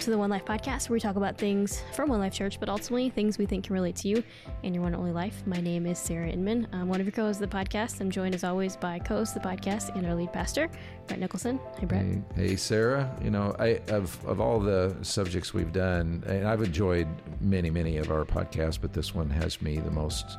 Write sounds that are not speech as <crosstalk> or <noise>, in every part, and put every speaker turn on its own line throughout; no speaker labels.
to the One Life podcast, where we talk about things from One Life Church, but ultimately things we think can relate to you and your one and only life. My name is Sarah Inman. I'm one of your co-hosts of the podcast. I'm joined as always by co-host of the podcast and our lead pastor, Brett Nicholson. Hey, Brett.
Hey, hey, Sarah. You know, I of of all the subjects we've done, and I've enjoyed many, many of our podcasts, but this one has me the most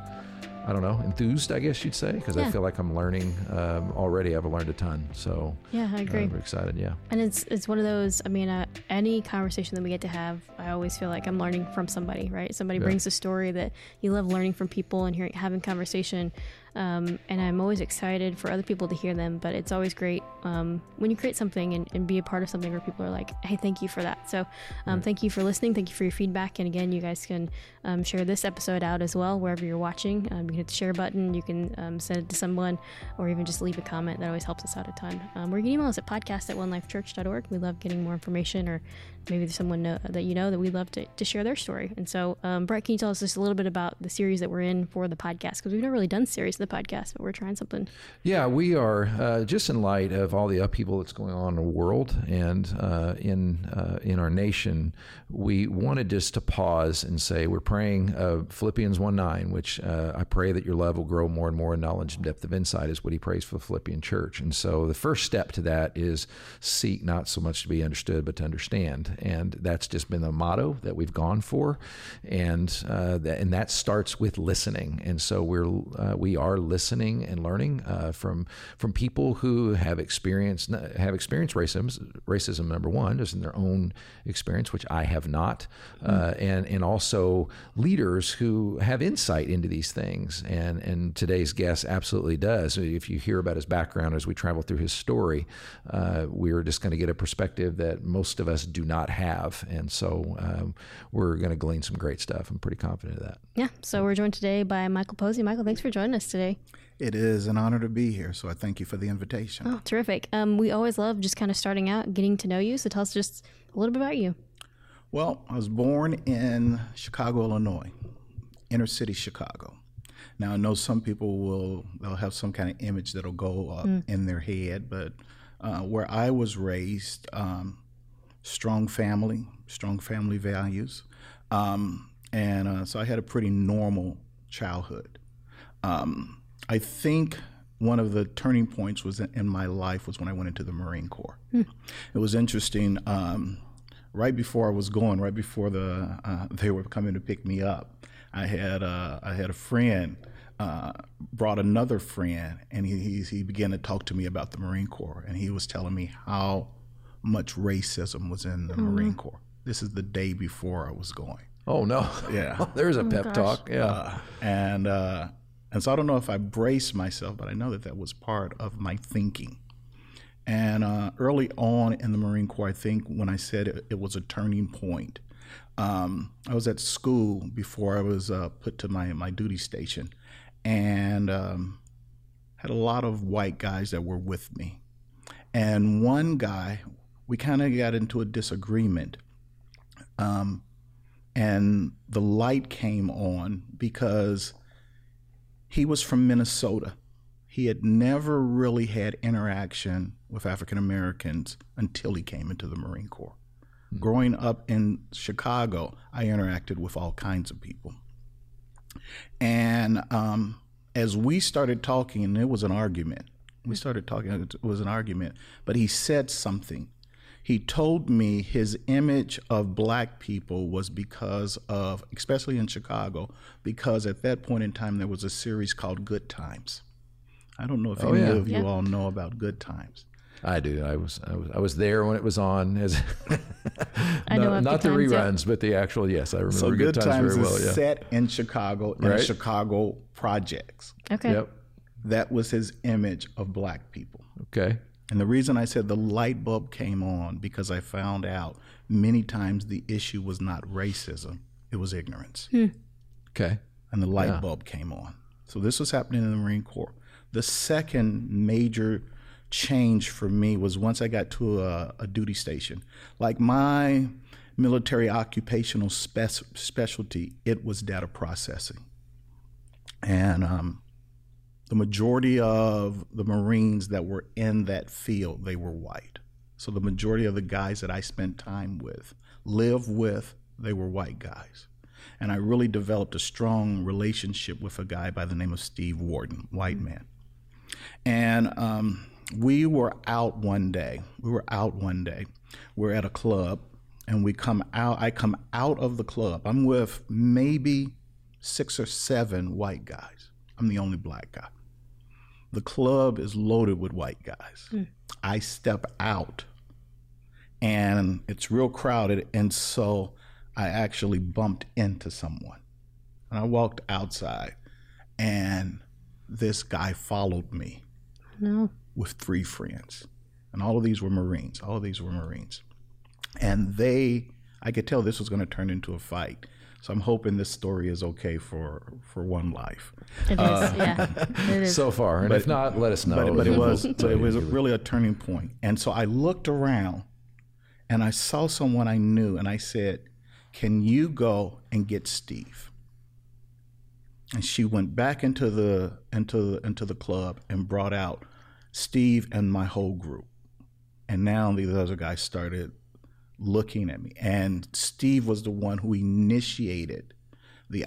I don't know, enthused, I guess you'd say, because yeah. I feel like I'm learning um, already. I've learned a ton. So
yeah, I agree.
I'm excited. Yeah,
and it's it's one of those. I mean, uh, any conversation that we get to have, I always feel like I'm learning from somebody. Right? Somebody yeah. brings a story that you love learning from people and hearing having conversation. Um, and I'm always excited for other people to hear them. But it's always great um, when you create something and, and, be a part of something where people are like, "Hey, thank you for that." So, um, thank you for listening. Thank you for your feedback. And again, you guys can um, share this episode out as well wherever you're watching. Um, you can hit the share button. You can um, send it to someone, or even just leave a comment. That always helps us out a ton. or you can email us at podcast at onelifechurch.org. We love getting more information, or maybe there's someone know, that you know that we'd love to, to share their story. And so, Brett, can you tell us just a little bit about the series that we're in for the podcast? Because we've never really done series of the podcast, but we're trying something.
Yeah, we are uh, just in light of all the upheaval that's going on in the world and uh, in uh, in our nation. We wanted just to pause and say we're praying uh, Philippians one nine, which uh, I pray that your love will grow more and more in knowledge and depth of insight, is what he prays for the Philippian church. And so the first step to that is seek not so much to be understood, but to understand. And that's just been the motto that we've gone for, and uh, that, and that starts with listening. And so we're we are listening and learning uh, from from people who have experienced have experienced racism. Racism number one, just in their own experience, which I have not, uh, and and also leaders who have insight into these things. And and today's guest absolutely does. If you hear about his background as we travel through his story, uh, we're just going to get a perspective that most of us do not have. And so um, we're going to glean some great stuff. I'm pretty confident of that.
Yeah. So we're joined today by Michael Posey. Michael, thanks for joining us today.
It is an honor to be here, so I thank you for the invitation.
Oh, terrific. Um, we always love just kind of starting out, getting to know you. So tell us just a little bit about you.
Well, I was born in Chicago, Illinois, inner city Chicago. Now, I know some people will they'll have some kind of image that'll go up mm. in their head, but uh, where I was raised, um, strong family, strong family values, um, and uh, so I had a pretty normal childhood. Um, I think one of the turning points was in my life was when I went into the Marine Corps. Hmm. It was interesting. Um, right before I was going, right before the uh, they were coming to pick me up, I had uh, I had a friend uh, brought another friend, and he, he he began to talk to me about the Marine Corps, and he was telling me how much racism was in the mm-hmm. Marine Corps. This is the day before I was going.
Oh no!
Yeah, <laughs>
there's a oh pep talk. Yeah, uh,
and uh, and so I don't know if I braced myself, but I know that that was part of my thinking. And uh, early on in the Marine Corps, I think when I said it, it was a turning point, um, I was at school before I was uh, put to my, my duty station and um, had a lot of white guys that were with me. And one guy, we kind of got into a disagreement. Um, and the light came on because he was from Minnesota. He had never really had interaction with African Americans until he came into the Marine Corps. Mm-hmm. Growing up in Chicago, I interacted with all kinds of people. And um, as we started talking, and it was an argument, we started talking, it was an argument, but he said something he told me his image of black people was because of, especially in Chicago, because at that point in time there was a series called Good Times. I don't know if oh, any yeah. of you yeah. all know about Good Times.
I do. I was I was I was there when it was on. As <laughs> I know not the times, reruns, but the actual. Yes, I remember
so
Good,
Times, times
very
well.
Yeah.
set in Chicago in right. Chicago projects.
Okay.
Yep.
That was his image of black people.
Okay.
And the reason I said the light bulb came on because I found out many times the issue was not racism, it was ignorance.
Hmm. Okay.
And the light yeah. bulb came on. So this was happening in the Marine Corps. The second major change for me was once I got to a, a duty station. Like my military occupational spec- specialty, it was data processing. And um, the majority of the Marines that were in that field, they were white. So the majority of the guys that I spent time with, live with, they were white guys. And I really developed a strong relationship with a guy by the name of Steve Warden, white man. And um, we were out one day. We were out one day. We're at a club, and we come out. I come out of the club. I'm with maybe six or seven white guys. I'm the only black guy. The club is loaded with white guys. Mm. I step out and it's real crowded. And so I actually bumped into someone. And I walked outside and this guy followed me.
No.
With three friends. And all of these were Marines. All of these were Marines. And they, I could tell this was going to turn into a fight. So I'm hoping this story is okay for for one life.
It is, uh, yeah. <laughs> It is.
So far, and but, if not, let us know.
But, <laughs> but it was, but it was really a turning point. And so I looked around, and I saw someone I knew, and I said, "Can you go and get Steve?" And she went back into the into the, into the club and brought out Steve and my whole group. And now these other guys started looking at me. And Steve was the one who initiated the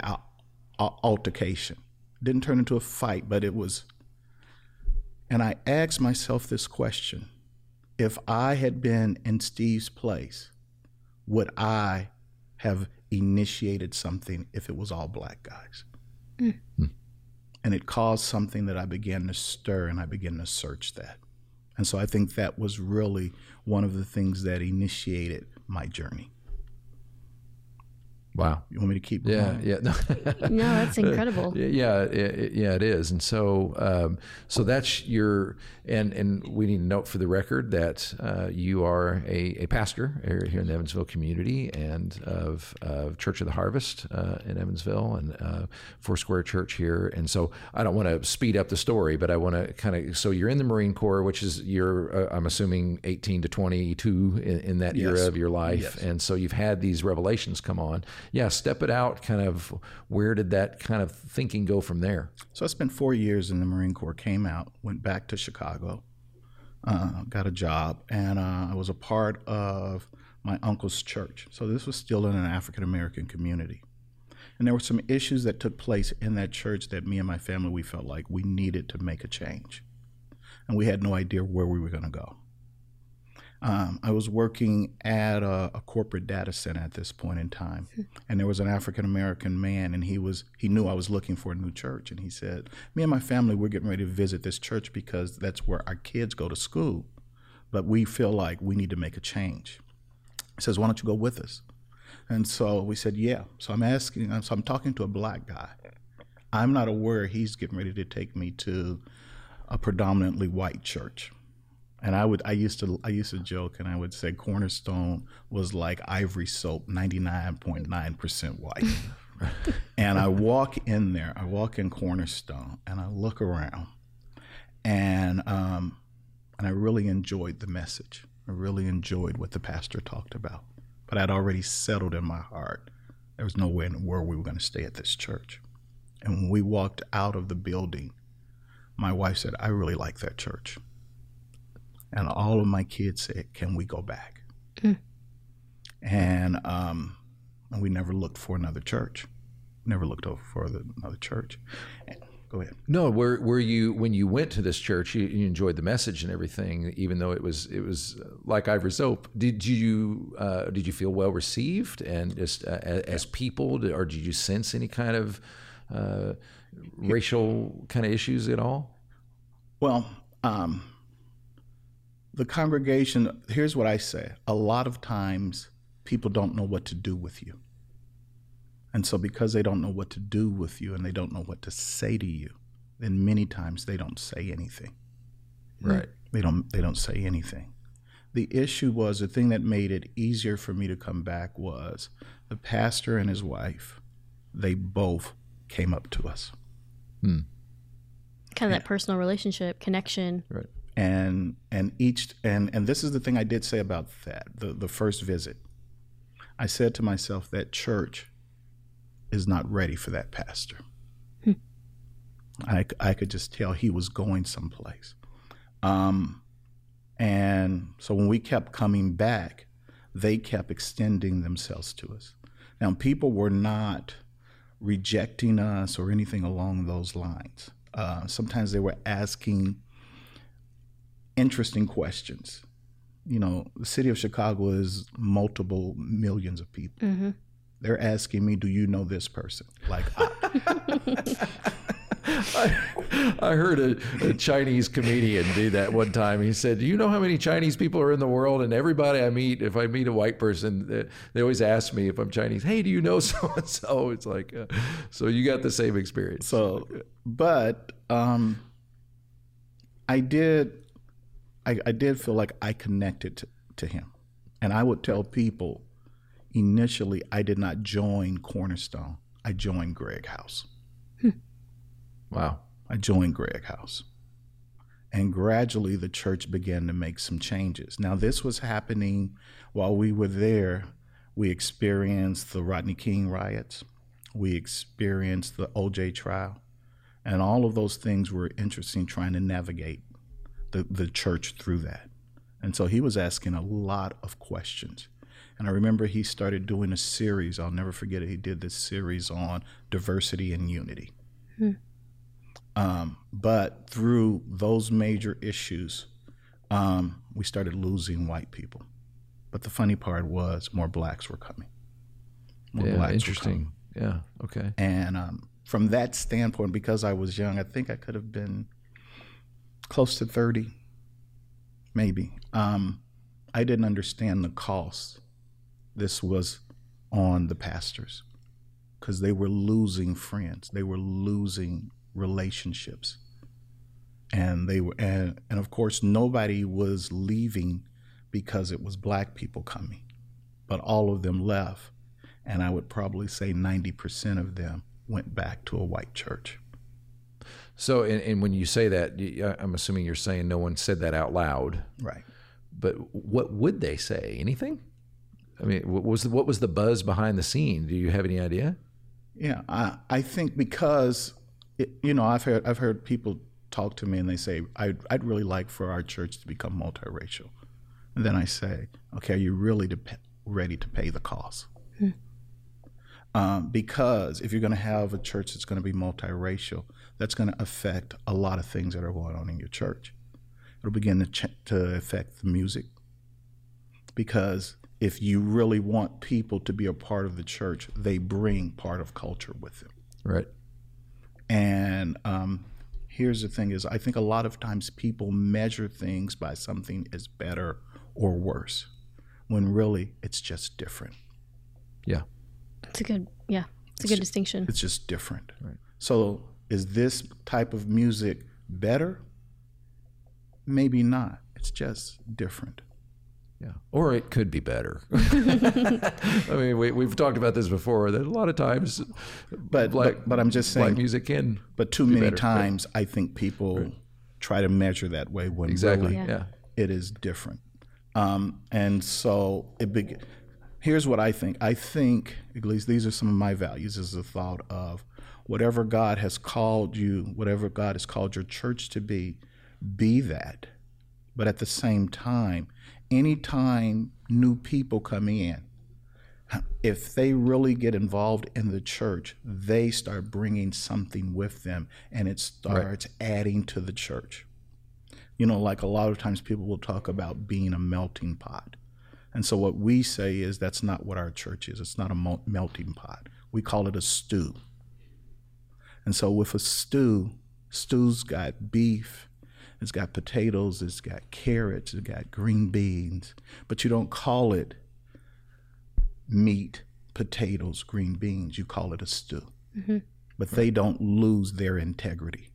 altercation. Didn't turn into a fight, but it was. And I asked myself this question if I had been in Steve's place, would I have initiated something if it was all black guys? Mm. And it caused something that I began to stir and I began to search that. And so I think that was really one of the things that initiated my journey.
Wow.
You want me to keep
yeah,
going?
Yeah, <laughs>
no, that's incredible.
yeah, it, yeah, it is. And so, um, so that's your, and, and we need to note for the record that uh, you are a, a pastor here in the Evansville community and of, of Church of the Harvest uh, in Evansville and uh, Foursquare Church here. And so I don't want to speed up the story, but I want to kind of, so you're in the Marine Corps, which is you're, uh, I'm assuming 18 to 22 in, in that yes. era of your life. Yes. And so you've had these revelations come on yeah, step it out. Kind of where did that kind of thinking go from there?
So I spent four years in the Marine Corps. Came out, went back to Chicago, uh, got a job, and uh, I was a part of my uncle's church. So this was still in an African American community. And there were some issues that took place in that church that me and my family we felt like we needed to make a change. And we had no idea where we were going to go. Um, I was working at a, a, corporate data center at this point in time, hmm. and there was an African American man, and he was he knew I was looking for a new church, and he said, "Me and my family, we're getting ready to visit this church because that's where our kids go to school, but we feel like we need to make a change." He says, "Why don't you go with us?" And so we said, "Yeah." So I'm asking, so I'm talking to a black guy. I'm not aware he's getting ready to take me to a predominantly white church and I would I used to I used to joke and I would say Cornerstone was like ivory soap, ninety nine point nine percent white. <laughs> and I walk in there, I walk in Cornerstone, and I look around, and um, and I really enjoyed the message. I really enjoyed what the pastor talked about, but I'd already settled in my heart there was no way in the world we were going to stay at this church. And when we walked out of the building, my wife said, "I really like that church." And all of my kids said, "Can we go back?" Mm. And um, and we never looked for another church. Never looked over for the, another church. And, go ahead.
No, were were you when you went to this church? You, you, enjoyed the message and everything, even though it was it was uh, like Ivory Soap. Did you uh, did you feel well received and just uh, as people, or did you sense any kind of uh, racial kind of issues at all?
Well. Um, the congregation, here's what I say a lot of times people don't know what to do with you. And so, because they don't know what to do with you and they don't know what to say to you, then many times they don't say anything.
Right.
They don't. They don't say anything. The issue was the thing that made it easier for me to come back was the pastor and his wife. They both came up to us.
Hmm. Kind of that personal relationship connection.
Right
and and each and and this is the thing I did say about that the the first visit. I said to myself that church is not ready for that pastor. Hmm. I I could just tell he was going someplace. Um, And so when we kept coming back, they kept extending themselves to us. Now, people were not rejecting us or anything along those lines. Uh, sometimes they were asking interesting questions. You know, the city of Chicago is multiple millions of people. Mm-hmm. They're asking me, "Do you know this person?" Like, I,
I, I heard a, a, Chinese comedian do that one time. He said, "Do you know how many Chinese people are in the world?" And everybody I meet, if I meet a white person, they, they always ask me if I'm Chinese. Hey, do you know so and so? It's like, uh, so you got the same experience.
So, but um, I did, I, I did feel like I connected to, to him, and I would tell people initially I did not join Cornerstone. I joined Greg House. Hmm.
Wow.
I joined Greg House. And gradually the church began to make some changes. Now, this was happening while we were there. We experienced the Rodney King riots, we experienced the OJ trial, and all of those things were interesting trying to navigate the, the church through that. And so he was asking a lot of questions. And I remember he started doing a series, I'll never forget it. He did this series on diversity and unity. Hmm. Um, but through those major issues, um, we started losing white people. But the funny part was more blacks were coming.
More yeah, interesting. Yeah, okay.
And um, from that standpoint, because I was young, I think I could have been close to 30, maybe. Um, I didn't understand the cost this was on the pastors because they were losing friends, they were losing relationships. And they were and, and of course nobody was leaving because it was black people coming. But all of them left. And I would probably say 90% of them went back to a white church.
So, and, and, when you say that, I'm assuming you're saying no one said that out loud,
right?
But what would they say? Anything? I mean, what was the, what was the buzz behind the scene? Do you have any idea?
Yeah, I, I think because it, you know, I've heard I've heard people talk to me and they say, I'd, I'd really like for our church to become multiracial. And then I say, okay, are you really to ready to pay the cost? Hmm. Um, because if you're going to have a church that's going to be multiracial, that's going to affect a lot of things that are going on in your church. It'll begin to, ch- to affect the music. Because if you really want people to be a part of the church, they bring part of culture with them.
Right.
And um, here's the thing: is I think a lot of times people measure things by something as better or worse, when really it's just different.
Yeah,
it's a good yeah, it's, it's a good distinction.
It's just different. Right. So is this type of music better? Maybe not. It's just different.
Yeah. Or it could be better. <laughs> I mean, we, we've talked about this before that a lot of times,
but black, but, but I'm just saying,
black music can.
But too many better, times, I think people right. try to measure that way when
exactly,
really
yeah.
it is different. Um, and so it be, here's what I think. I think, at least these are some of my values, is the thought of whatever God has called you, whatever God has called your church to be, be that. But at the same time, anytime new people come in, if they really get involved in the church, they start bringing something with them and it starts right. adding to the church. You know, like a lot of times people will talk about being a melting pot. And so what we say is that's not what our church is. It's not a melting pot. We call it a stew. And so with a stew, stew's got beef, it's got potatoes, it's got carrots, it's got green beans, but you don't call it meat, potatoes, green beans. You call it a stew. Mm-hmm. But they don't lose their integrity.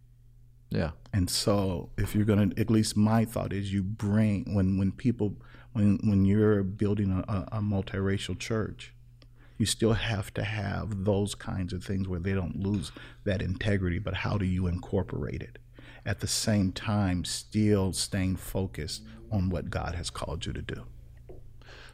Yeah.
And so if you're going to, at least my thought is you bring, when, when people, when, when you're building a, a multiracial church, you still have to have those kinds of things where they don't lose that integrity, but how do you incorporate it? at the same time still staying focused on what God has called you to do.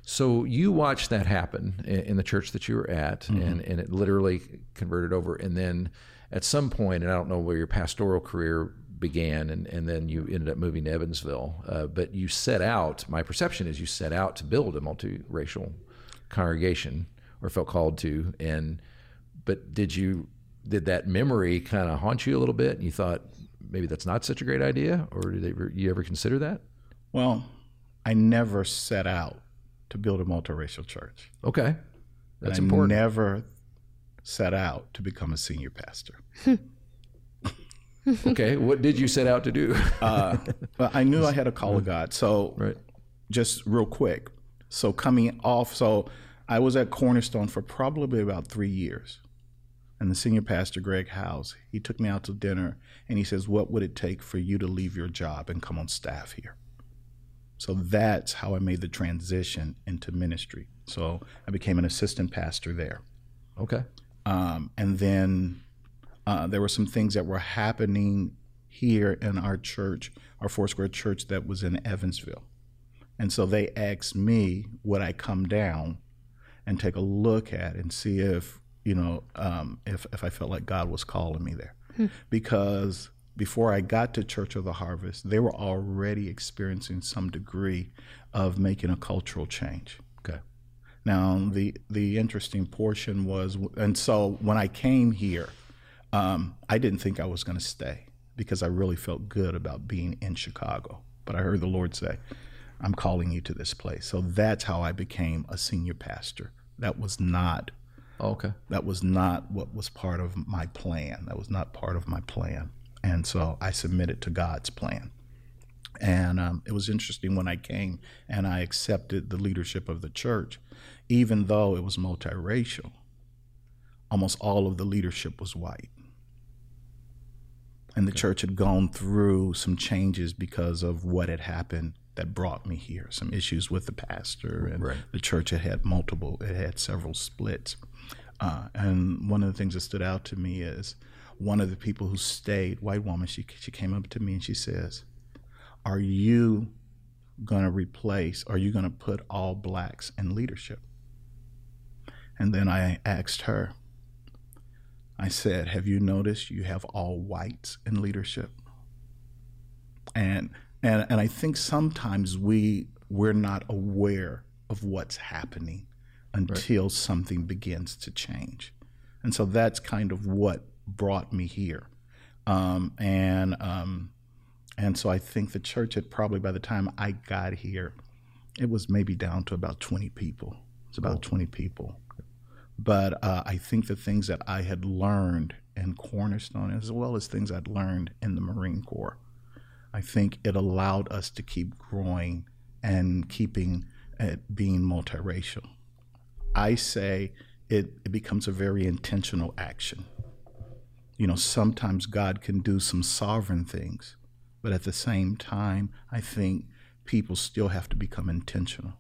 So you watched that happen in the church that you were at, mm-hmm. and, and it literally converted over. And then at some point, and I don't know where your pastoral career began, and, and then you ended up moving to Evansville. Uh, but you set out. My perception is you set out to build a multiracial congregation, or felt called to. And but did you did that memory kind of haunt you a little bit? And you thought maybe that's not such a great idea, or did ever, you ever consider that?
Well, I never set out to build a multiracial church.
Okay, that's
I
important.
Never set out to become a senior pastor. <laughs>
okay, what did you set out to do? <laughs>
uh, I knew I had a call of God. So,
right.
just real quick. So, coming off, so I was at Cornerstone for probably about three years. And the senior pastor, Greg House, he took me out to dinner and he says, What would it take for you to leave your job and come on staff here? So that's how I made the transition into ministry. So I became an assistant pastor there.
Okay.
Um, and then uh, there were some things that were happening here in our church, our Foursquare church that was in Evansville. And so they asked me, would I come down and take a look at and see if, you know, um, if, if I felt like God was calling me there. Hmm. Because before I got to Church of the Harvest, they were already experiencing some degree of making a cultural change.
Okay.
Now, the, the interesting portion was, and so when I came here, um, I didn't think I was going to stay because I really felt good about being in Chicago. But I heard the Lord say, I'm calling you to this place. So that's how I became a senior pastor. That was not
oh, okay.
That was not what was part of my plan. That was not part of my plan. And so I submitted to God's plan. And um, it was interesting when I came and I accepted the leadership of the church, even though it was multiracial, almost all of the leadership was white. And the okay. church had gone through some changes because of what had happened that brought me here. Some issues with the pastor, and right. the church had had multiple, it had several splits. Uh, and one of the things that stood out to me is one of the people who stayed, white woman, she, she came up to me and she says, Are you going to replace, are you going to put all blacks in leadership? And then I asked her, I said, Have you noticed you have all whites in leadership? And and and I think sometimes we we're not aware of what's happening until right. something begins to change. And so that's kind of what brought me here. Um, and um, and so I think the church had probably by the time I got here, it was maybe down to about 20 people. It's about 20 people. But uh, I think the things that I had learned in Cornerstone, as well as things I'd learned in the Marine Corps, I think it allowed us to keep growing and keeping it being multiracial. I say it, it becomes a very intentional action. You know, sometimes God can do some sovereign things, but at the same time, I think people still have to become intentional.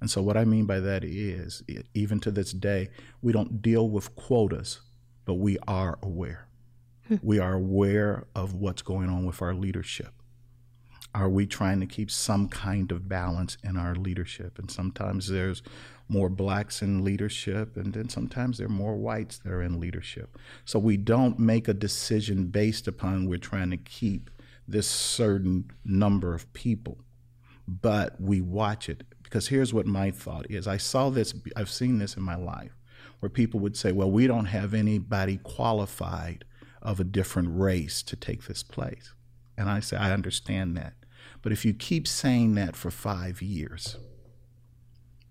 And so, what I mean by that is, even to this day, we don't deal with quotas, but we are aware. Hmm. we are aware of what's going on with our leadership. Are we trying to keep some kind of balance in our leadership? And sometimes there's more blacks in leadership, and then sometimes there are more whites that are in leadership. So we don't make a decision based upon we're trying to keep this certain number of people, but we watch it because here's what my thought is I saw this, I've seen this in my life, where people would say, well, we don't have anybody qualified of a different race to take this place. And I say, I understand that. But if you keep saying that for five years,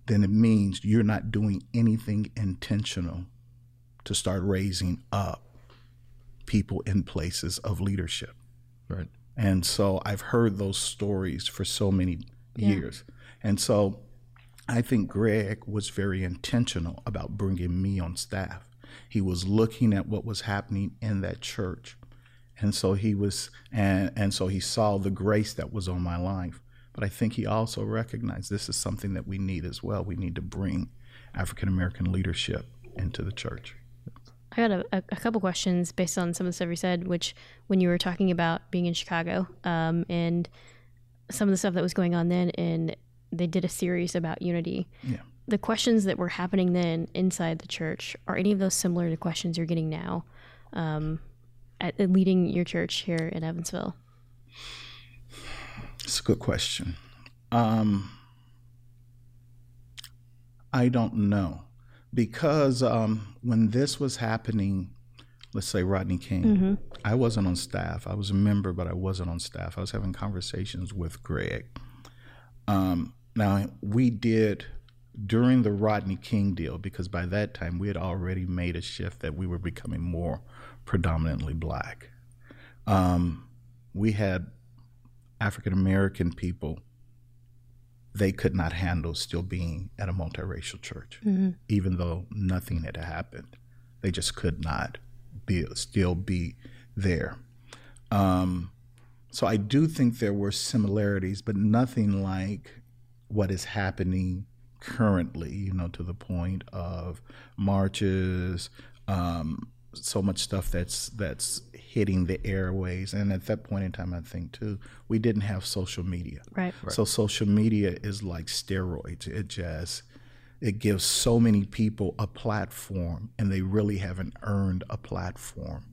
then it means you're not doing anything intentional to start raising up people in places of leadership.
Right.
And so I've heard those stories for so many yeah. years. And so I think Greg was very intentional about bringing me on staff. He was looking at what was happening in that church. And so he was, and, and so he saw the grace that was on my life. But I think he also recognized this is something that we need as well. We need to bring African American leadership into the church.
I got a, a, couple questions based on some of the stuff you said, which when you were talking about being in Chicago um, and some of the stuff that was going on then, and they did a series about unity.
Yeah.
The questions that were happening then inside the church are any of those similar to questions you're getting now um, at, at leading your church here in Evansville?
It's a good question. Um, I don't know because um, when this was happening, let's say Rodney King, mm-hmm. I wasn't on staff. I was a member, but I wasn't on staff. I was having conversations with Greg. Um, now we did during the Rodney King deal because by that time we had already made a shift that we were becoming more predominantly black. Um, we had African American people they could not handle still being at a multiracial church, mm-hmm. even though nothing had happened. They just could not be still be there. Um, so I do think there were similarities, but nothing like what is happening currently. You know, to the point of marches, um, so much stuff that's that's hitting the airways. And at that point in time, I think too, we didn't have social media.
Right. right.
So social media is like steroids. It just it gives so many people a platform, and they really haven't earned a platform.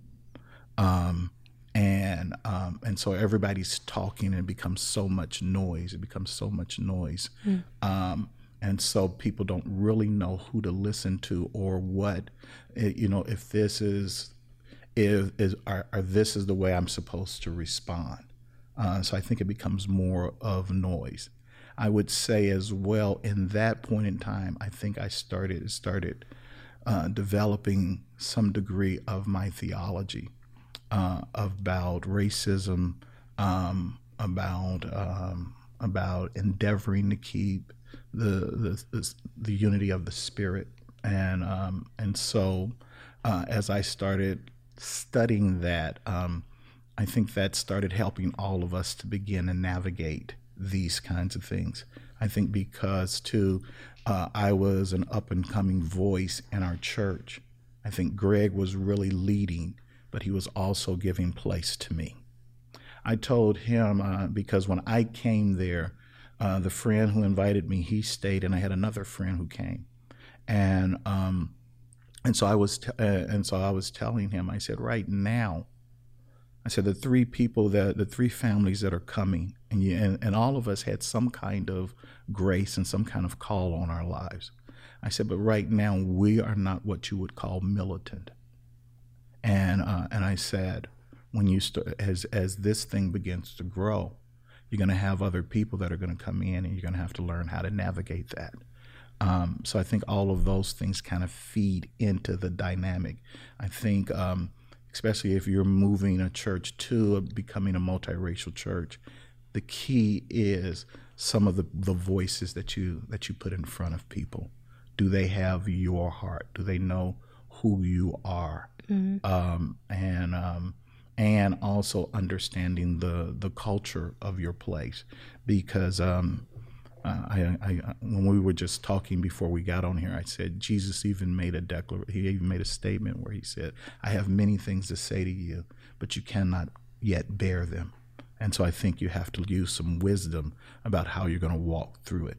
Um, and um, and so everybody's talking, and it becomes so much noise. It becomes so much noise. Mm. Um, and so people don't really know who to listen to or what eh, you know if this is if is are, this is the way I'm supposed to respond. Uh, so I think it becomes more of noise. I would say as well in that point in time, I think I started started uh, developing some degree of my theology uh, about racism, um, about um, about endeavoring to keep the the, the, unity of the spirit, and um, and so uh, as I started studying that, um, I think that started helping all of us to begin and navigate these kinds of things. I think because, too, uh, I was an up and coming voice in our church. I think Greg was really leading, but he was also giving place to me. I told him uh, because when I came there, uh, the friend who invited me, he stayed, and I had another friend who came. And um, and so I was, t- uh, and so I was telling him. I said, right now, I said the three people that the three families that are coming, and you, and, and all of us had some kind of grace and some kind of call on our lives. I said, but right now we are not what you would call militant. And uh, and I said, when you start as as this thing begins to grow, you're going to have other people that are going to come in, and you're going to have to learn how to navigate that. Um, so I think all of those things kind of feed into the dynamic. I think, um, especially if you're moving a church to becoming a multiracial church, the key is some of the, the voices that you that you put in front of people. Do they have your heart? Do they know who you are? Mm-hmm. Um, and um, and also understanding the the culture of your place, because um, uh, I, I, when we were just talking before we got on here, I said Jesus even made a declaration. He even made a statement where he said, "I have many things to say to you, but you cannot yet bear them." And so I think you have to use some wisdom about how you're going to walk through it.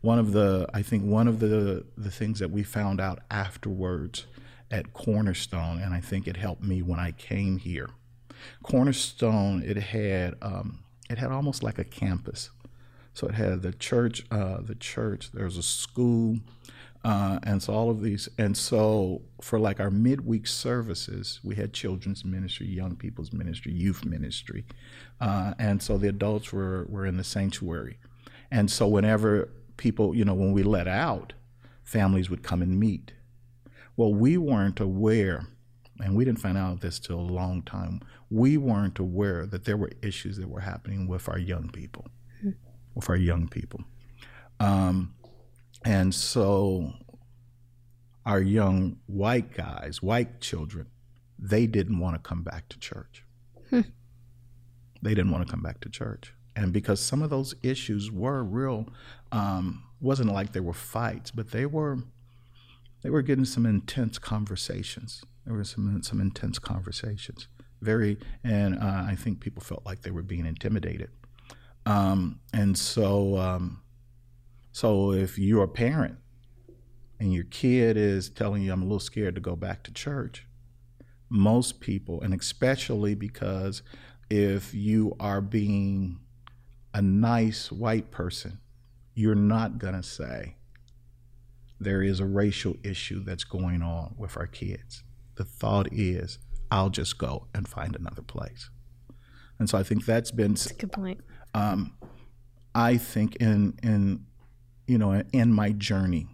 One of the, I think one of the the things that we found out afterwards at Cornerstone, and I think it helped me when I came here. Cornerstone, it had um, it had almost like a campus so it had the church, uh, the church. There was a school, uh, and so all of these. And so for like our midweek services, we had children's ministry, young people's ministry, youth ministry, uh, and so the adults were were in the sanctuary. And so whenever people, you know, when we let out, families would come and meet. Well, we weren't aware and we didn't find out this till a long time. We weren't aware that there were issues that were happening with our young people with our young people. Um, and so our young white guys, white children, they didn't want to come back to church. Hmm. They didn't want to come back to church. And because some of those issues were real, um, wasn't like there were fights, but they were they were getting some intense conversations. There were some some intense conversations. Very, and uh, I think people felt like they were being intimidated. Um, and so, um, so if you're a parent and your kid is telling you, I'm a little scared to go back to church, most people, and especially because if you are being a nice white person, you're not going to say there is a racial issue that's going on with our kids. The thought is, I'll just go and find another place. And so I think that's been
That's a good point.
um, I think in in you know in my journey,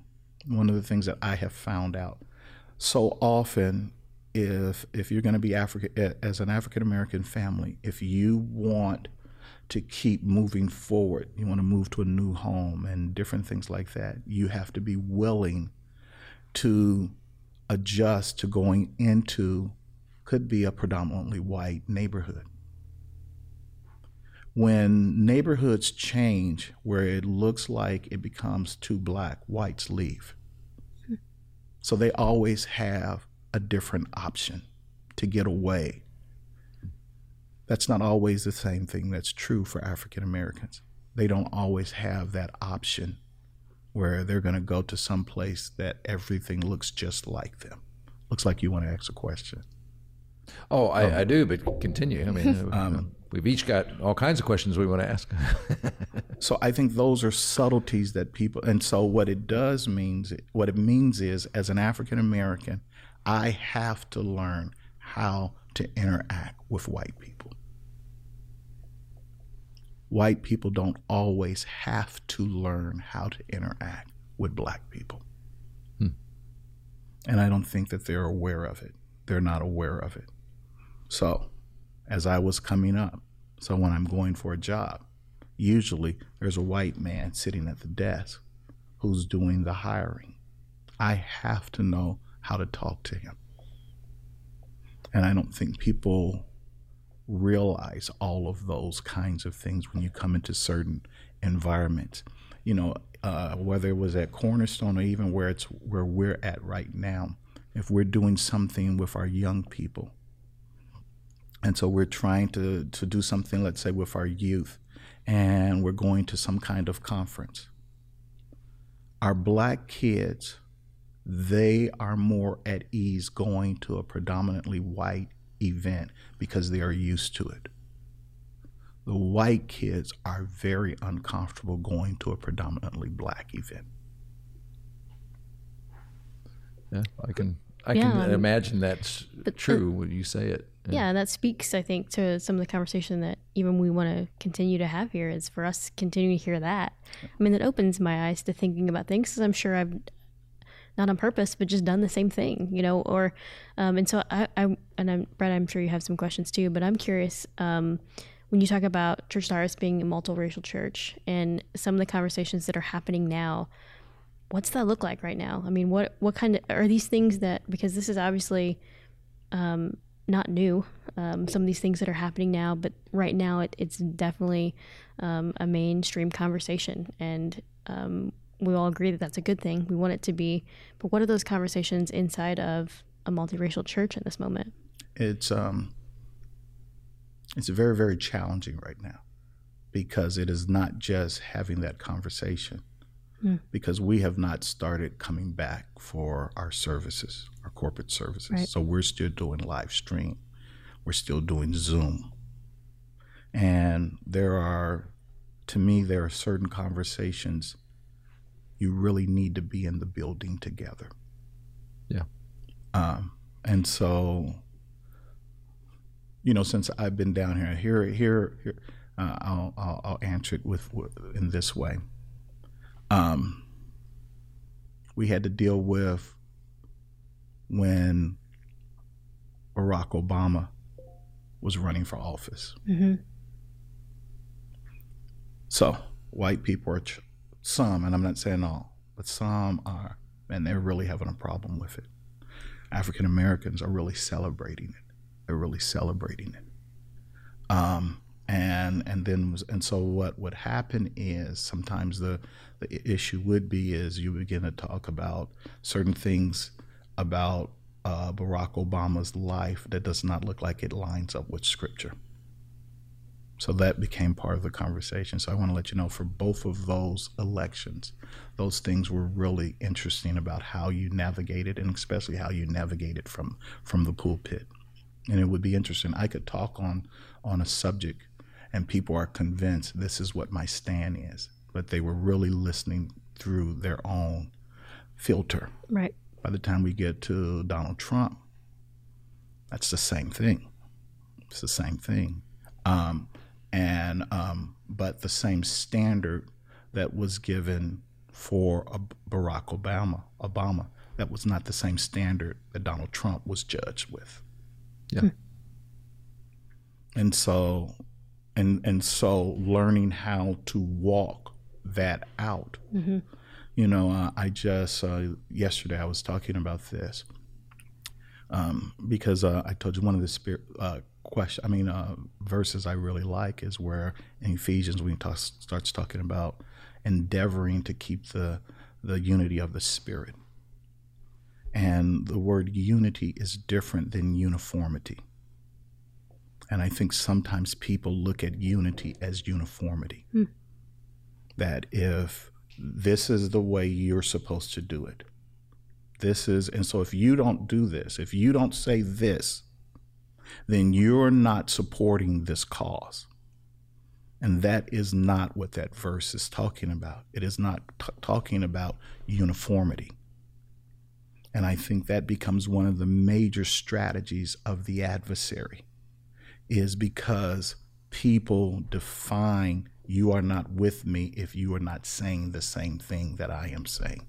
one of the things that I have found out so often, if if you're going to be African as an African American family, if you want to keep moving forward, you want to move to a new home and different things like that, you have to be willing to adjust to going into could be a predominantly white neighborhood when neighborhoods change where it looks like it becomes too black, whites leave. So they always have a different option to get away. That's not always the same thing that's true for African Americans. They don't always have that option where they're going to go to some place that everything looks just like them. Looks like you want to ask a question.
Oh, I, um, I do, but continue. I mean, <laughs> uh, um, we've each got all kinds of questions we want to ask. <laughs>
So I think those are subtleties that people, and so what it does means, what it means is, as an African American, I have to learn how to interact with white people. White people don't always have to learn how to interact with black people. Hmm. And I don't think that they're aware of it. They're not aware of it. So, as I was coming up, so when I'm going for a job, usually there's a white man sitting at the desk who's doing the hiring. I have to know how to talk to him. And I don't think people realize all of those kinds of things when you come into certain environments. You know, uh, whether it was at Cornerstone or even where it's where we're at right now, if we're doing something with our young people, and so we're trying to, to do something, let's say, with our youth, and we're going to some kind of conference. Our black kids, they are more at ease going to a predominantly white event because they are used to it. The white kids are very uncomfortable going to a predominantly black event.
Yeah, I can. I
Yeah,
can
um,
imagine that's true when you say it.
Yeah, and that speaks, I think, to some of the conversation that even we want to continue to have here is for us continuing to hear that. I mean, that opens my eyes to thinking about things because I'm sure I've not on purpose, but just done the same thing, you know, or, um, and so I, I, and I'm, Brett, I'm sure you have some questions too, but I'm curious, um, when you talk about Church Stars being a multiracial church and some of the conversations that are happening now, what's that look like right now? I mean, what, what kind of, are these things that, because this is obviously, um, not new. Um, some of these things that are happening now, but right now it, it's definitely um, a mainstream conversation, and um, we all agree that that's a good thing. We want it to be, but what are those conversations inside of a multiracial church in this moment?
it's um it's very very challenging right now because it is not just having that conversation because we have not started coming back for our services our corporate services
Right.
so we're still doing live stream we're still doing zoom and there are to me there are certain conversations you really need to be in the building together
Yeah.
um, and so you know, since I've been down here, here, here, here uh, I'll, I'll, I'll answer it with, with in this way. Um, we had to deal with when Barack Obama was running for office.
Mm-hmm.
So white people are ch- some, and I'm not saying all, but some are, and they're really having a problem with it. African Americans are really celebrating it. They're really celebrating it. Um, and and then was- and so what would happen is sometimes the the issue would be is you begin to talk about certain things about uh, Barack Obama's life that does not look like it lines up with Scripture. So that became part of the conversation. So I want to let you know for both of those elections, those things were really interesting about how you navigated and especially how you navigated from from the pulpit. And it would be interesting. I could talk on on a subject and people are convinced this is what my stand is, but they were really listening through their own filter.
Right.
By the time we get to Donald Trump, that's the same thing. It's the same thing. Um, and um, but the same standard that was given for Barack Obama, Obama, that was not the same standard that Donald Trump was judged with.
Yeah. Hmm.
And so, and and so, learning how to walk that out. Mm-hmm. You know, uh, I just uh, yesterday I was talking about this um, because uh, I told you one of the spirit uh, question. I mean, uh, verses I really like is where in Ephesians when he talks, starts talking about endeavoring to keep the the unity of the spirit, and the word unity is different than uniformity. And I think sometimes people look at unity as uniformity. Hmm. That if this is the way you're supposed to do it, this is, and so if you don't do this, if you don't say this, then you're not supporting this cause. And that is not what that verse is talking about. It is not t- talking about uniformity. And I think that becomes one of the major strategies of the adversary is because people define you are not with me if you are not saying the same thing that I am saying.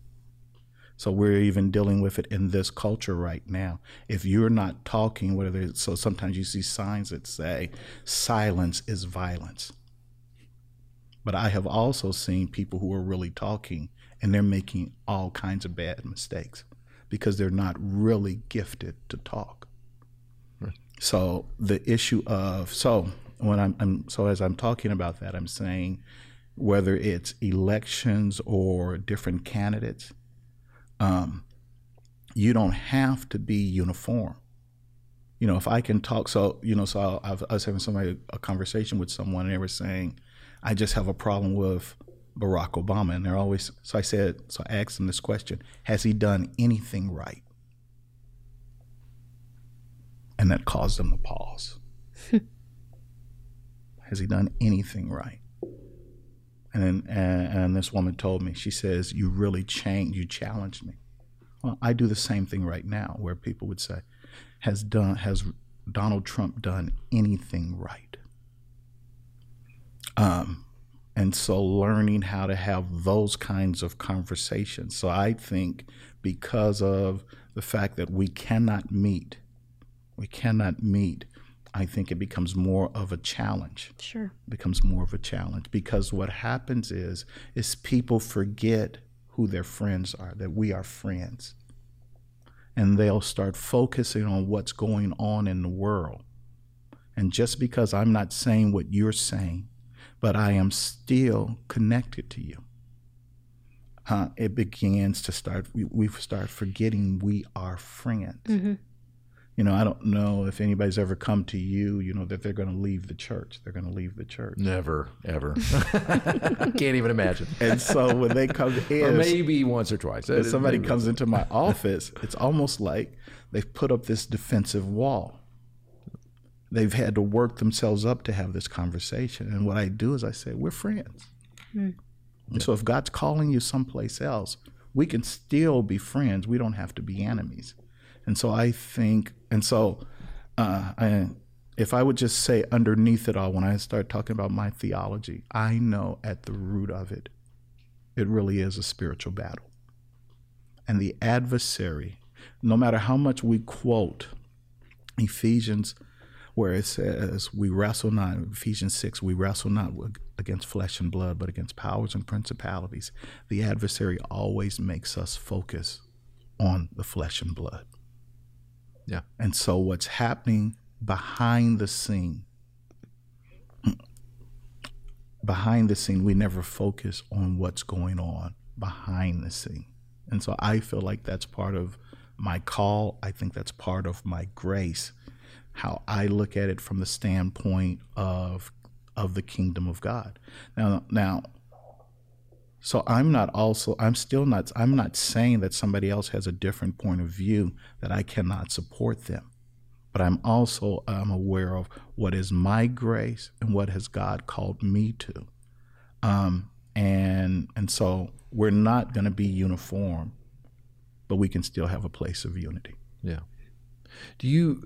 So we're even dealing with it in this culture right now. If you're not talking, whether so sometimes you see signs that say silence is violence. But I have also seen people who are really talking and they're making all kinds of bad mistakes because they're not really gifted to talk. So the issue of so when I'm, I'm so as I'm talking about that, I'm saying whether it's elections or different candidates, um, you don't have to be uniform. You know, if I can talk, so you know, so I, I was having somebody a conversation with someone, and they were saying, "I just have a problem with Barack Obama," and they're always. So I said, so I asked them this question: Has he done anything right? And that caused them to pause. <laughs> Has he done anything right? And then, and, and this woman told me, she says, "You really changed. You challenged me." Well, I do the same thing right now, where people would say, "Has done has Donald Trump done anything right?" Um, and so learning how to have those kinds of conversations. So I think because of the fact that we cannot meet, we cannot meet I think it becomes more of a challenge.
Sure.
It becomes more of a challenge because what happens is is people forget who their friends are, that we are friends. And they'll start focusing on what's going on in the world. And just because I'm not saying what you're saying, but I am still connected to you, uh, it begins to start, we, we start forgetting we are friends. Mm-hmm you know, I don't know if anybody's ever come to you, you know, that they're going to leave the church. They're going to leave the church.
Never, ever. <laughs> <laughs> Can't even imagine.
And so when they come in, <laughs>
or maybe once or twice.
If somebody comes into my office, it's almost like they've put up this defensive wall. They've had to work themselves up to have this conversation. And what I do is I say, we're friends. Mm. And so if God's calling you someplace else, we can still be friends. We don't have to be enemies. And so I think, and so uh, I, if I would just say underneath it all, when I start talking about my theology, I know at the root of it, it really is a spiritual battle. And the adversary, no matter how much we quote Ephesians, where it says, We wrestle not, Ephesians 6, we wrestle not against flesh and blood, but against powers and principalities. The adversary always makes us focus on the flesh and blood.
Yeah.
And so what's happening behind the scene, <clears throat> behind the scene, we never focus on what's going on behind the scene. And so I feel like that's part of my call. I think that's part of my grace, how I look at it from the standpoint of of the kingdom of God. Now now so I'm not also I'm still not I'm not saying that somebody else has a different point of view that I cannot support them. but I'm also I'm aware of what is my grace and what has God called me to. Um, and and so we're not going to be uniform, but we can still have a place of unity.
Yeah. Do you,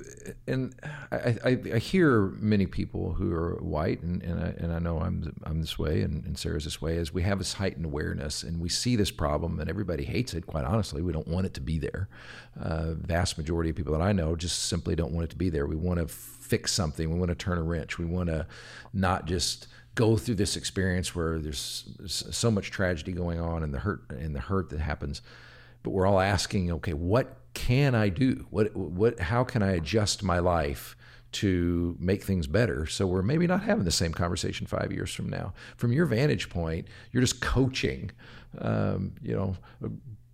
and I, I, I, hear many people who are white, and, and, I, and I know I'm, I'm this way, and, and Sarah's this way, as we have this heightened awareness and we see this problem, and everybody hates it, quite honestly. We don't want it to be there. Uh, vast majority of people that I know just simply don't want it to be there. We want to fix something, we want to turn a wrench, we want to not just go through this experience where there's so much tragedy going on and the hurt and the hurt that happens but we're all asking okay what can I do? What what how can I adjust my life to make things better so we're maybe not having the same conversation five years from now? From your vantage point you're just coaching um, you know a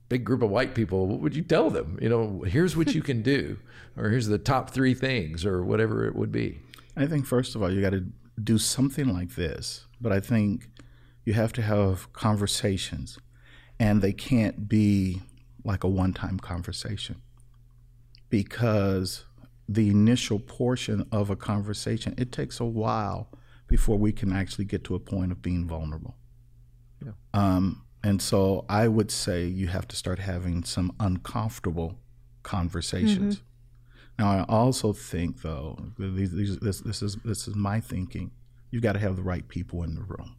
big group of white people. What would you tell them? You know here's what you can do <laughs> or here's the top three things or whatever it would be.
I think first of all you got to do something like this but i think you have to have conversations and they can't be like a one time conversation because the initial portion of a conversation, it takes a while before we can actually get to a point of being vulnerable. Yeah. Um, and so I would say you have to start having some uncomfortable conversations. Mm-hmm. Now, I also think, though, these, these, this, this, is, this is my thinking, you've got to have the right people in the room.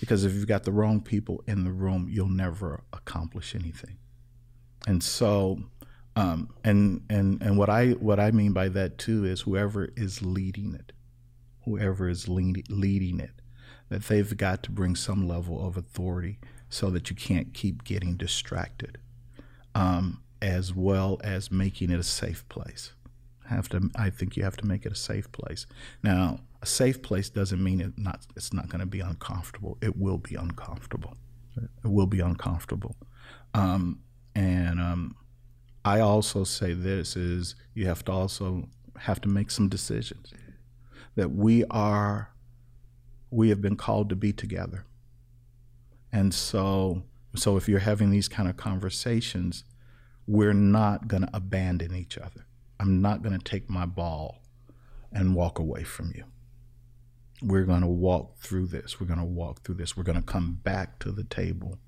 Because if you've got the wrong people in the room, you'll never accomplish anything. And so, um, and and and what I what I mean by that too is whoever is leading it, whoever is lead, leading it, that they've got to bring some level of authority so that you can't keep getting distracted, um, as well as making it a safe place. Have to, I think you have to make it a safe place. Now, a safe place doesn't mean it not it's not going to be uncomfortable. It will be uncomfortable. It will be uncomfortable. Um, and um, I also say this is you have to also have to make some decisions that we are we have been called to be together. And so so if you're having these kind of conversations, we're not going to abandon each other. I'm not going to take my ball and walk away from you we're going to walk through this. We're going to walk through this. We're going to come back to the table.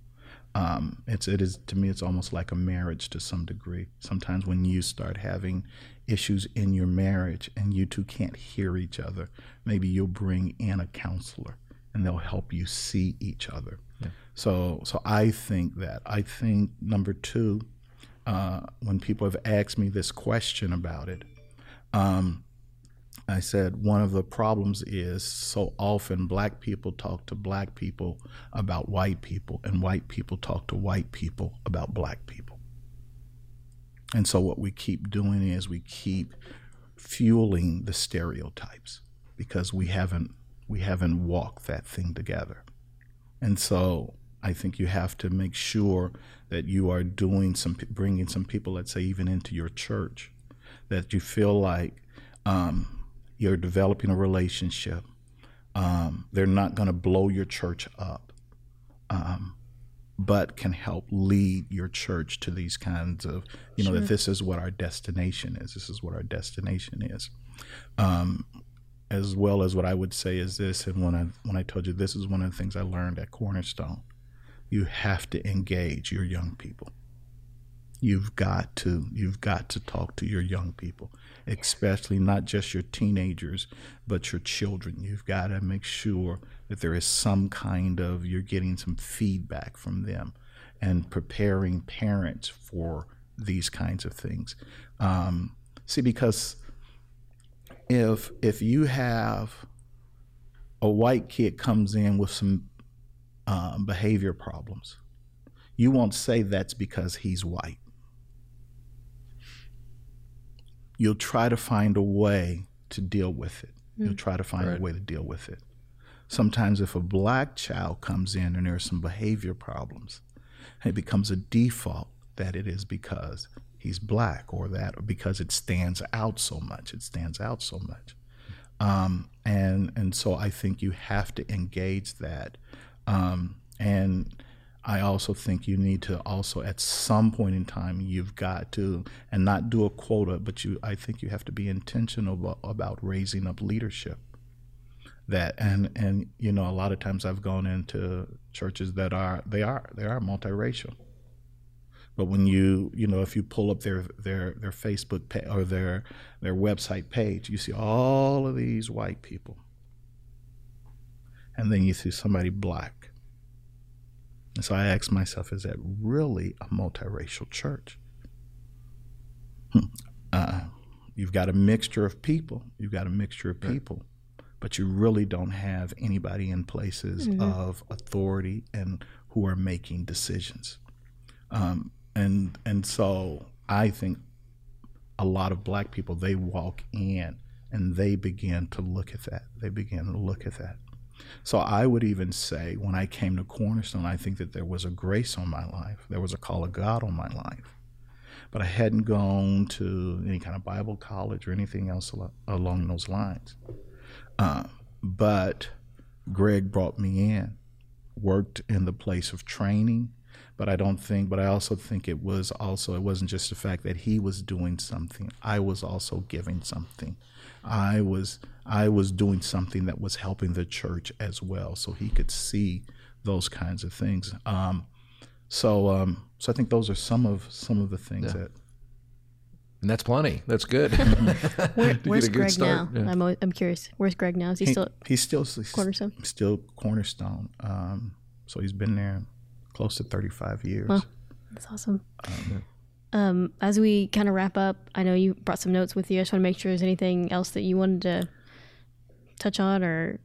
Um, it's it is to me it's almost like a marriage to some degree. Sometimes when you start having issues in your marriage and you two can't hear each other, maybe you'll bring in a counselor and they'll help you see each other. Yeah. So so I think that I think number two, uh, when people have asked me this question about it, um, I said one of the problems is so often black people talk to black people about white people, and white people talk to white people about black people. And so what we keep doing is we keep fueling the stereotypes because we haven't we haven't walked that thing together. And so I think you have to make sure that you are doing some bringing some people, let's say even into your church, that you feel like um, you're developing a relationship. Um, they're not going to blow your church up, um, but can help lead your church to these kinds of, you know, that this is what our destination is. This is what our destination is. Um, as well as what I would say is this, and when I when I told you this is one of the things I learned at Cornerstone, you have to engage your young people. You've got to you've got to talk to your young people especially not just your teenagers, but your children. You've got to make sure that there is some kind of, you're getting some feedback from them and preparing parents for these kinds of things. Um, see, because if if you have a white kid comes in with some uh, behavior problems, you won't say that's because he's white. You'll try to find a way to deal with it. Mm. You'll try to find right. a way to deal with it. Sometimes, if a black child comes in and there are some behavior problems, it becomes a default that it is because he's black or that or because it stands out so much. It stands out so much. Um, and and so I think you have to engage that. Um, and I also think you need to also at some point in time you've got to and not do a quota, but you I think you have to be intentional about, about raising up leadership. That and and you know a lot of times I've gone into churches that are they are they are multiracial. But when you you know if you pull up their their their Facebook page or their their website page, you see all of these white people, and then you see somebody black, and so I asked myself, is that really a multiracial church? Hmm. Uh, you've got a mixture of people. You've got a mixture of people, but you really don't have anybody in places mm-hmm. of authority and who are making decisions. Um, and and so I think a lot of black people they walk in and they begin to look at that. They begin to look at that. So I would even say when I came to Cornerstone, I think that there was a grace on my life. There was a call of God on my life. But I hadn't gone to any kind of Bible college or anything else along those lines. Uh, but Greg brought me in, worked in the place of training, but I don't think, but I also think it was also, it wasn't just the fact that he was doing something, I was also giving something. I was I was doing something that was helping the church as well, so he could see those kinds of things. Um, so um, so I think those are some of some of the things yeah. that.
And that's plenty. That's good. <laughs>
Where, <laughs> where's Greg start. now? Yeah. I'm, I'm curious. Where's Greg now? Is he, he still?
He's still he's Cornerstone. Still Cornerstone. Um, so he's been there close to 35 years. Wow.
That's awesome. Um, um, as we kind of wrap up, I know you brought some notes with you. I just want to make sure there's anything else that you wanted to touch on or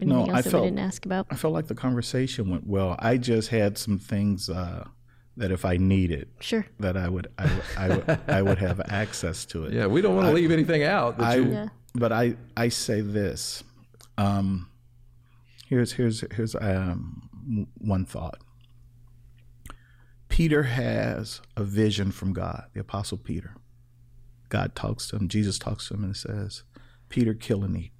anything no, else I that felt, we didn't ask about.
I felt like the conversation went well. I just had some things uh, that if I needed,
sure,
that I would, I, I would, I would have <laughs> access to it.
Yeah, we don't want to leave anything out.
I,
you...
yeah. But I, I say this. Um, here's here's here's um, one thought. Peter has a vision from God, the Apostle Peter. God talks to him, Jesus talks to him and says, Peter, kill and eat.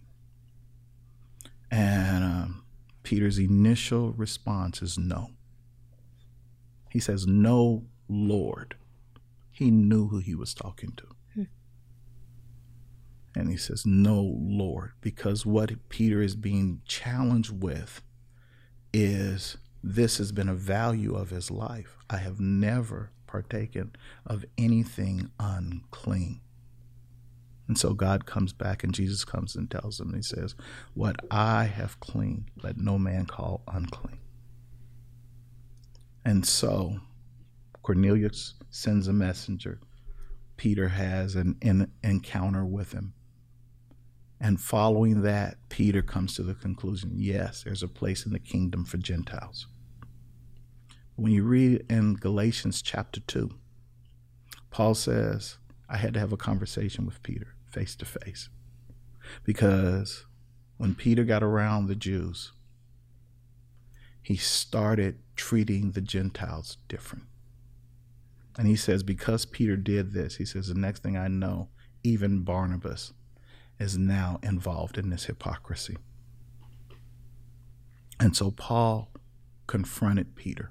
And um, Peter's initial response is no. He says, No, Lord. He knew who he was talking to. Hmm. And he says, No, Lord, because what Peter is being challenged with is this has been a value of his life. I have never partaken of anything unclean. And so God comes back and Jesus comes and tells him, He says, What I have clean, let no man call unclean. And so Cornelius sends a messenger. Peter has an, an encounter with him. And following that, Peter comes to the conclusion yes, there's a place in the kingdom for Gentiles. When you read in Galatians chapter 2, Paul says, I had to have a conversation with Peter face to face. Because when Peter got around the Jews, he started treating the Gentiles different. And he says, because Peter did this, he says, the next thing I know, even Barnabas is now involved in this hypocrisy. And so Paul confronted Peter.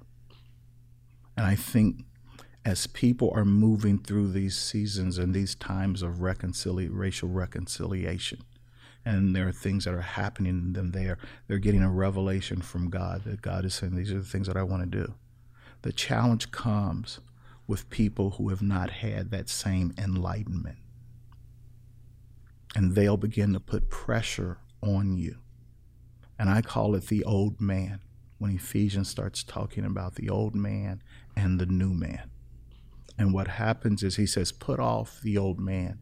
And I think as people are moving through these seasons and these times of racial reconciliation, and there are things that are happening in them there, they're getting a revelation from God that God is saying, These are the things that I want to do. The challenge comes with people who have not had that same enlightenment. And they'll begin to put pressure on you. And I call it the old man when Ephesians starts talking about the old man and the new man. And what happens is he says, put off the old man.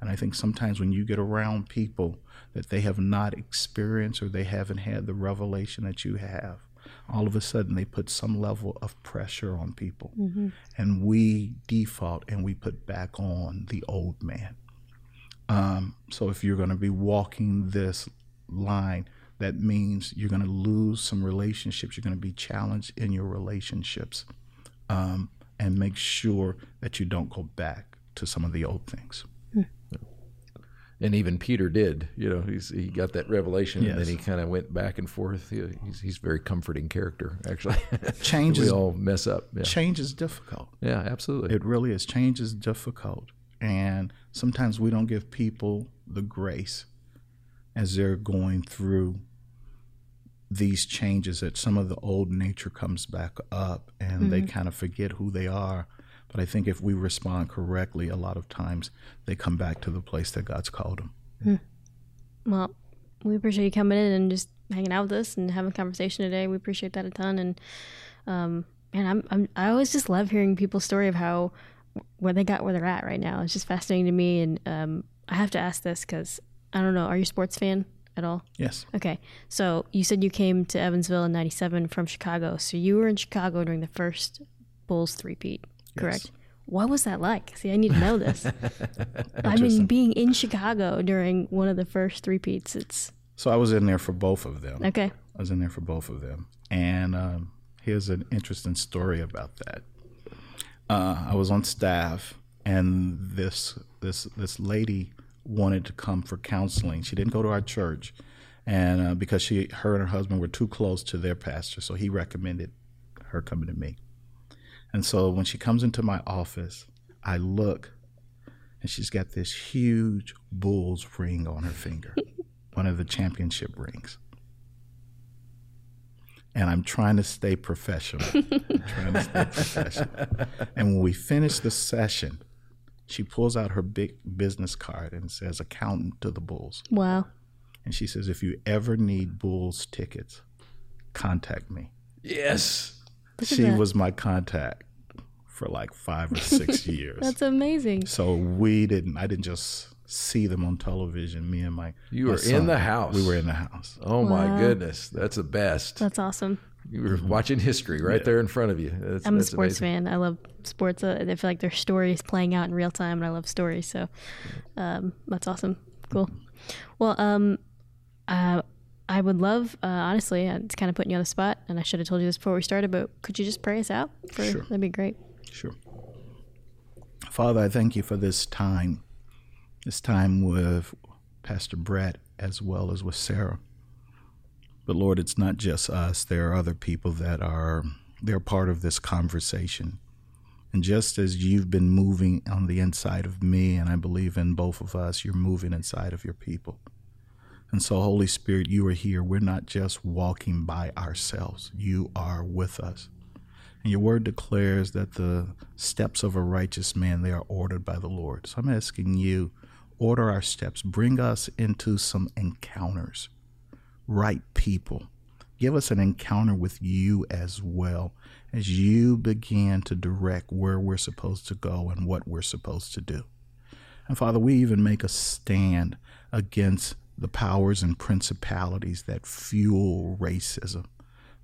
And I think sometimes when you get around people that they have not experienced or they haven't had the revelation that you have, all of a sudden they put some level of pressure on people. Mm-hmm. And we default and we put back on the old man. Um, so if you're going to be walking this line, that means you're going to lose some relationships. You're going to be challenged in your relationships um, and make sure that you don't go back to some of the old things.
and even Peter did. You know, he's he got that revelation,
Yes.
and then he kind of went back and forth. He- He's he's a very comforting character, actually. <laughs>
Change <laughs>
we
is
all mess up. Yeah,
change is difficult.
yeah absolutely.
It really is. Change is difficult. And sometimes we don't give people the grace as they're going through these changes that some of the old nature comes back up and they kind of forget who they are. But I think if we respond correctly, a lot of times they come back to the place that God's called them.
Well, we appreciate you coming in and just hanging out with us and having a conversation today. We appreciate that a ton. And um, and I'm, I'm I always just love hearing people's story of how where they got where they're at right now. It's just fascinating to me. And um, I have to ask this because I don't know. Are you a sports fan at all?
Yes.
Okay, so you said you came to Evansville in '97 from Chicago. So you were in Chicago during the first Bulls three-peat, correct?
Yes.
What was that like? See, I need to know this. <laughs> I mean, being in Chicago during one of the first three-peats, it's
So I was in there for both of them.
okay.
I was in there for both of them. And um, here's an interesting story about that. Uh, I was on staff, and this this this lady wanted to come for counseling. She didn't go to our church, and uh, because she her and her husband were too close to their pastor, so he recommended her coming to me. And so when she comes into my office, I look, and she's got this huge bull's ring on her finger, <laughs> one of the championship rings and I'm trying to stay professional. I'm <laughs> trying to stay professional. And when we finish the session, she pulls out her big business card and says accountant to the Bulls.
Wow.
And she says, if you ever need Bulls tickets, contact me.
yes.
Look
she
that.
was my contact for like five or six <laughs> years.
That's amazing.
so we didn't, I didn't just see them on television. Me and my
You
my
were in the house.
We were in the house.
Oh
Wow.
my goodness, that's the best.
That's awesome.
You were watching history right there in front of you. That's,
I'm a
that's
sports
amazing.
fan. I love sports. Uh, I feel like their stories playing out in real time, and I love stories. So um, that's awesome. Cool. Well, um, uh, I would love, uh, honestly, uh, it's kind of putting you on the spot, and I should have told you this before we started, but could you just pray us out? For,
Sure.
That'd be great.
Sure. Father, I thank you for this time, this time with Pastor Brett as well as with Sarah. But Lord, it's not just us. There are other people that are they're part of this conversation. And just as you've been moving on the inside of me, and I believe in both of us, you're moving inside of your people. And so, Holy Spirit, you are here. We're not just walking by ourselves, you are with us. And your word declares that the steps of a righteous man they are ordered by the Lord. So I'm asking you, order our steps, bring us into some encounters, right people. Give us an encounter with you as well as you begin to direct where we're supposed to go and what we're supposed to do. And Father, we even make a stand against the powers and principalities that fuel racism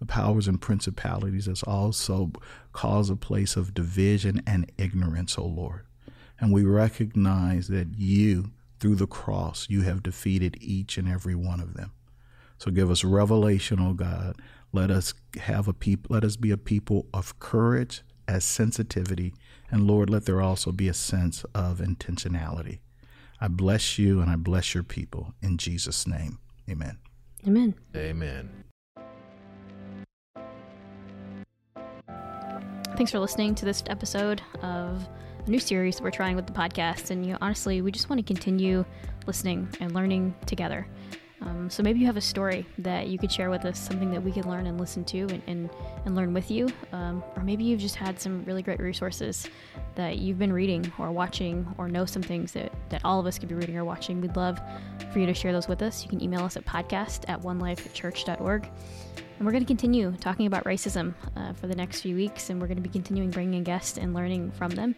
the powers and principalities that also cause a place of division and ignorance, O Lord. And we recognize that you, through the cross, you have defeated each and every one of them. So give us revelation, O God. Let us have a people let us be a people of courage as sensitivity. And Lord, let there also be a sense of intentionality. I bless you and I bless your people in Jesus' name. Amen.
Amen.
Amen.
Thanks for listening to this episode of a new series that we're trying with the podcast. And you know, honestly, we just want to continue listening and learning together. Um, so maybe you have a story that you could share with us, something that we could learn and listen to and, and, and learn with you. Um, or maybe you've just had some really great resources that you've been reading or watching or know some things that, that all of us could be reading or watching. We'd love for you to share those with us. You can email us at podcast at onelifechurch.org. And we're going to continue talking about racism uh, for the next few weeks, and we're going to be continuing bringing in guests and learning from them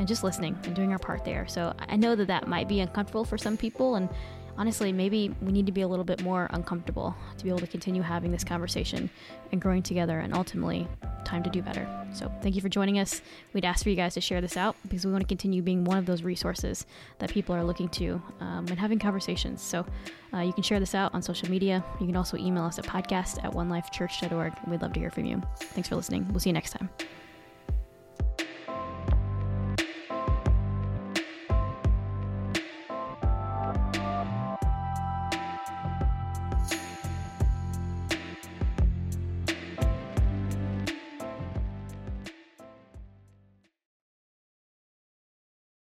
and just listening and doing our part there. So I know that that might be uncomfortable for some people, and honestly, maybe we need to be a little bit more uncomfortable to be able to continue having this conversation and growing together, and ultimately, time to do better. So thank you for joining us. We'd ask for you guys to share this out because we want to continue being one of those resources that people are looking to um, and having conversations. So uh, you can share this out on social media. You can also email us at podcast at onelifechurch.org. We'd love to hear from you. Thanks for listening. We'll see you next time.